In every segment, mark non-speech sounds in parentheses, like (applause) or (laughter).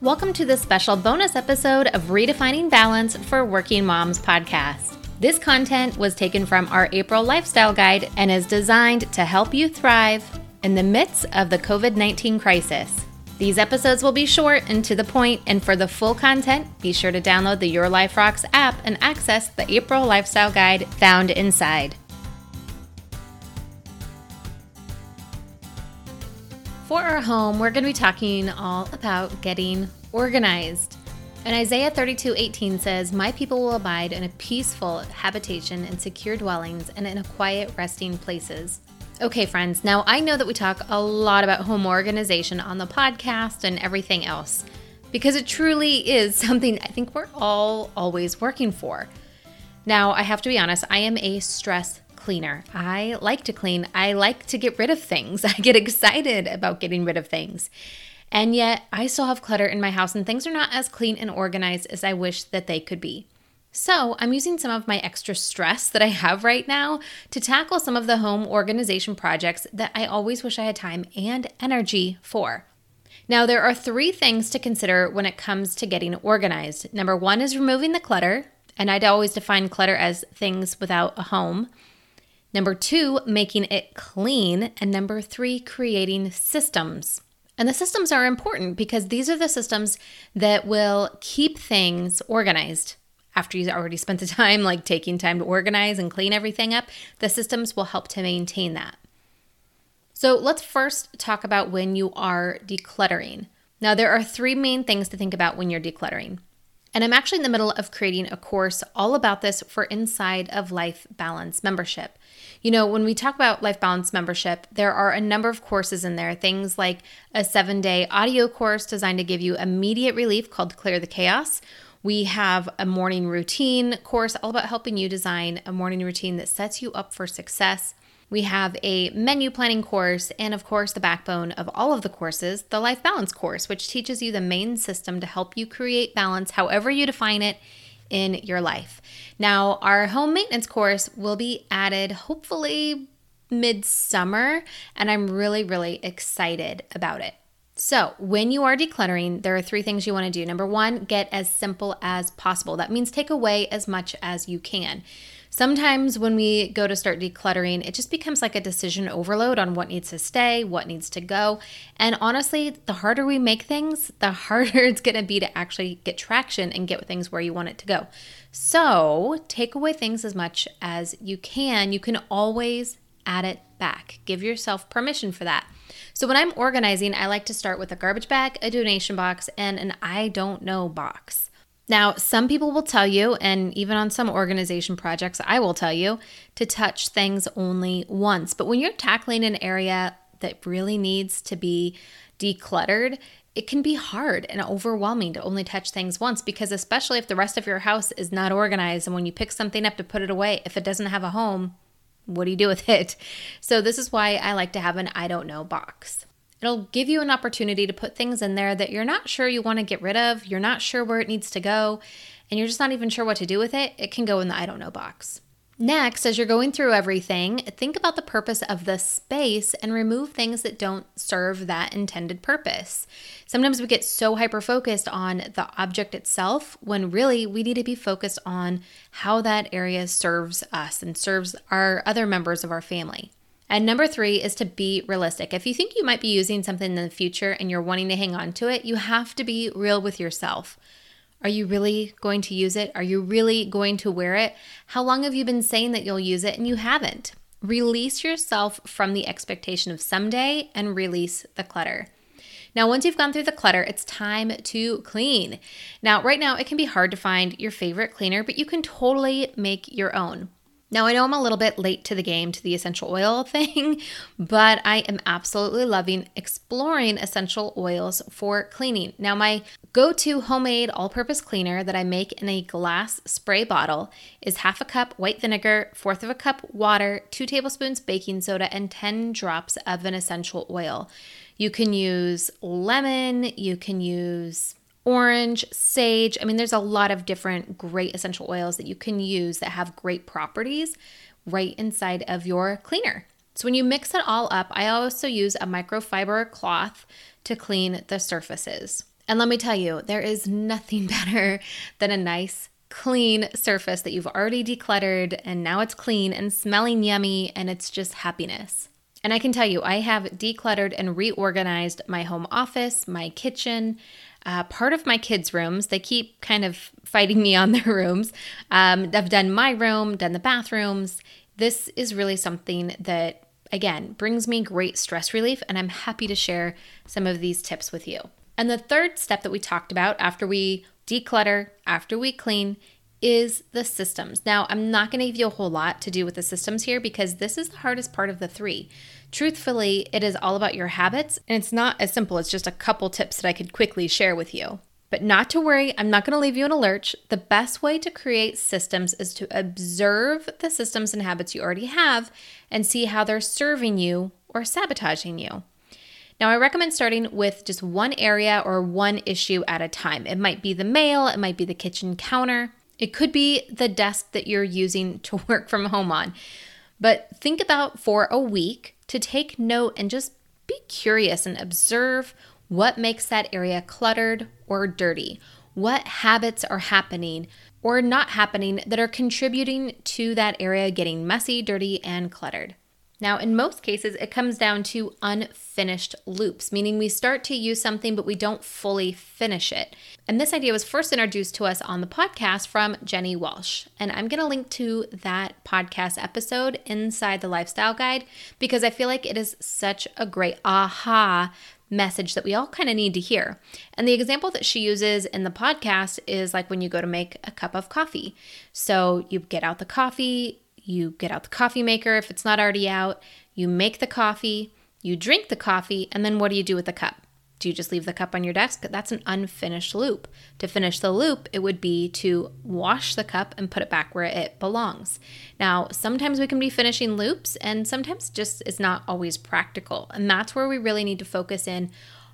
Welcome to this special bonus episode of Redefining Balance for Working Moms podcast. This content was taken from our April lifestyle guide and is designed to help you thrive in the midst of the COVID 19 crisis. These episodes will be short and to the point, and for the full content, be sure to download the Your Life Rocks app and access the April lifestyle guide found inside. For our home, we're going to be talking all about getting organized. And Isaiah 32 18 says, My people will abide in a peaceful habitation and secure dwellings and in a quiet resting places. Okay, friends, now I know that we talk a lot about home organization on the podcast and everything else because it truly is (laughs) something I think we're all always working for. Now, I have to be honest, I am a stress cleaner. I like to clean. I like to get rid of things. (laughs) I get excited about getting rid of things. And yet, I still have clutter in my house and things are not as clean and organized as I wish that they could be. So, I'm using some of my extra stress that I have right now to tackle some of the home organization projects that I always wish I had time and energy for. Now, there are three things to consider when it comes to getting organized. Number one is removing the clutter, and I'd always define clutter as things without a home. Number two, making it clean. And number three, creating systems. And the systems are important because these are the systems that will keep things organized. After you've already spent the time, like taking time to organize and clean everything up, the systems will help to maintain that. So let's first talk about when you are decluttering. Now, there are three main things to think about when you're decluttering. And I'm actually in the middle of creating a course all about this for Inside of Life Balance membership. You know, when we talk about Life Balance membership, there are a number of courses in there, things like a seven day audio course designed to give you immediate relief called Clear the Chaos. We have a morning routine course all about helping you design a morning routine that sets you up for success. We have a menu planning course, and of course, the backbone of all of the courses, the Life Balance course, which teaches you the main system to help you create balance, however you define it, in your life. Now, our home maintenance course will be added hopefully midsummer, and I'm really, really excited about it. So, when you are decluttering, there are three things you want to do. Number one, get as simple as possible. That means take away as much as you can. Sometimes when we go to start decluttering, it just becomes like a decision overload on what needs to stay, what needs to go. And honestly, the harder we make things, the (laughs) harder it's going to be to actually get traction and get things where you want it to go. So take away things as much as you can. You can always add it back. Give yourself permission for that. So when I'm organizing, I like to start with a garbage bag, a donation box, and an I don't know box. Now, some people will tell you, and even on some organization projects, I will tell you to touch things only once. But when you're tackling an area that really needs to be decluttered, it can be hard and overwhelming to only touch things once because, especially if the rest of your house is not organized, and when you pick something up to put it away, if it doesn't have a home, what do you do with it? So, this is why I like to have an I don't know box. It'll give you an opportunity to put things in there that you're not sure you want to get rid of, you're not sure where it needs to go, and you're just not even sure what to do with it. It can go in the I don't know box. Next, as you're going through everything, think about the purpose of the space and remove things that don't serve that intended purpose. Sometimes we get so hyper focused on the object itself when really we need to be focused on how that area serves us and serves our other members of our family. And number three is to be realistic. If you think you might be using something in the future and you're wanting to hang on to it, you have to be real with yourself. Are you really going to use it? Are you really going to wear it? How long have you been saying that you'll use it and you haven't? Release yourself from the expectation of someday and release the clutter. Now, once you've gone through the clutter, it's time to clean. Now, right now, it can be hard to find your favorite cleaner, but you can totally make your own. Now, I know I'm a little bit late to the game to the essential oil (laughs) thing, but I am absolutely loving exploring essential oils for cleaning. Now, my go to homemade all purpose cleaner that I make in a glass spray bottle is half a cup white vinegar, fourth of a cup water, two tablespoons baking soda, and 10 drops of an essential oil. You can use lemon, you can use orange, sage. I mean, there's a lot of different great essential oils that you can use that have great properties right inside of your cleaner. So when you mix it all up, I also use a microfiber cloth to clean the surfaces. And let me tell you, there is nothing (laughs) better than a nice, clean surface that you've already decluttered and now it's clean and smelling yummy and it's just happiness. And I can tell you, I have decluttered and reorganized my home office, my kitchen, uh, part of my kids' rooms. They keep kind of fighting me on (laughs) their rooms. Um, I've done my room, done the bathrooms. This is really something that, again, brings me great stress relief, and I'm happy to share some of these tips with you. And the third step that we talked about after we declutter, after we clean, is the systems. Now, I'm not going to give you a whole lot to do with the systems here because this is the hardest part of the three. Truthfully, it is all about your habits, and it's not as simple as just a couple tips that I could quickly share with you. But not to worry, I'm not going to leave you in a lurch. The best way to create systems is to observe the systems and habits you already have and see how they're serving you or sabotaging you. Now, I recommend starting with just one area or one issue at a time. It might be the mail, it might be the kitchen counter, it could be the desk that you're using to (laughs) work from home on. But think about for a week to take note and just be curious and observe what makes that area cluttered or dirty. What habits are happening or not happening that are contributing to that area getting messy, dirty, and cluttered. Now, in most cases, it comes down to unfinished loops, meaning we start to use something, but we don't fully finish it. And this idea was first introduced to us on the podcast from Jenny Walsh. And I'm going to link to that podcast episode inside the lifestyle guide because I feel like it is such a great aha message that we all kind of need to hear. And the example that she uses in the podcast is like when you go to make a cup of coffee. So you get out the coffee, you get out the coffee maker if it's not already out, you make the coffee, you drink the coffee, and then what do you do with the cup? Do you just leave the cup on your desk? That's an unfinished loop. To finish the loop, it would be to wash the cup and put it back where it belongs. Now, sometimes we can be finishing loops, and sometimes just it's not always practical. And that's where we really need to focus in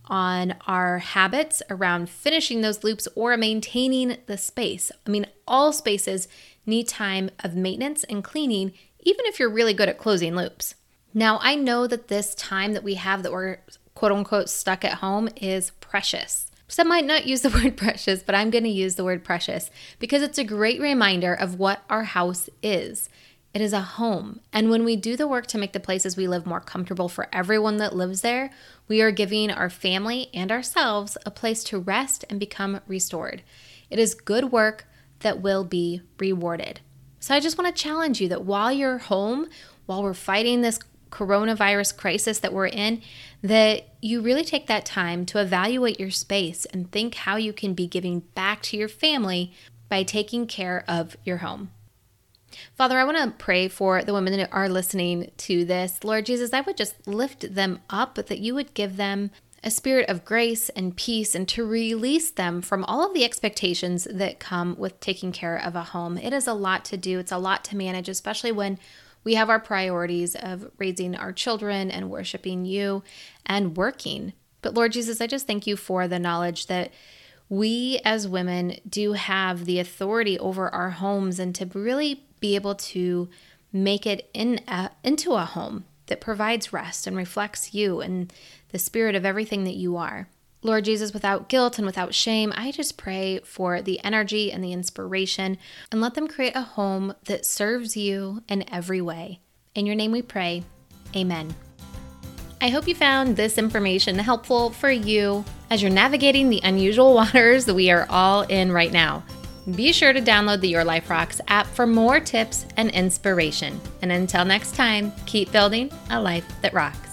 on our habits around finishing those loops or maintaining the space. I mean, all spaces need time of maintenance and cleaning, even if you're really good at closing loops. Now, I know that this time that we have that we're quote unquote stuck at home is precious. Some might not use the (laughs) word precious, but I'm going to use the word precious because it's a great reminder of what our house is. It is a home. And when we do the work to make the places we live more comfortable for everyone that lives there, we are giving our family and ourselves a place to rest and become restored. It is good work that will be rewarded. So I just want to challenge you that while you're home, while we're fighting this coronavirus crisis that we're in, that you really take that time to evaluate your space and think how you can be giving back to your family by taking care of your home. Father, I want to pray for the women that are listening to this. Lord Jesus, I would just lift them up, that you would give them a spirit of grace and peace and to release them from all of the expectations that come with taking care of a home. It is a lot to do, it's a lot to manage, especially when we have our priorities of raising our children and worshiping you and working. But Lord Jesus, I just thank you for the knowledge that we as women do have the authority over our homes and to really be able to make it in a, into a home that provides rest and reflects you and the spirit of everything that you are. Lord Jesus, without guilt and without shame, I just pray for the energy and the inspiration and let them create a home that serves you in every way. In your name we pray. Amen. I hope you found this information helpful for you as you're navigating the unusual (laughs) waters that we are all in right now. Be sure to download the Your Life Rocks app for more tips and inspiration. And until next time, keep building a life that rocks.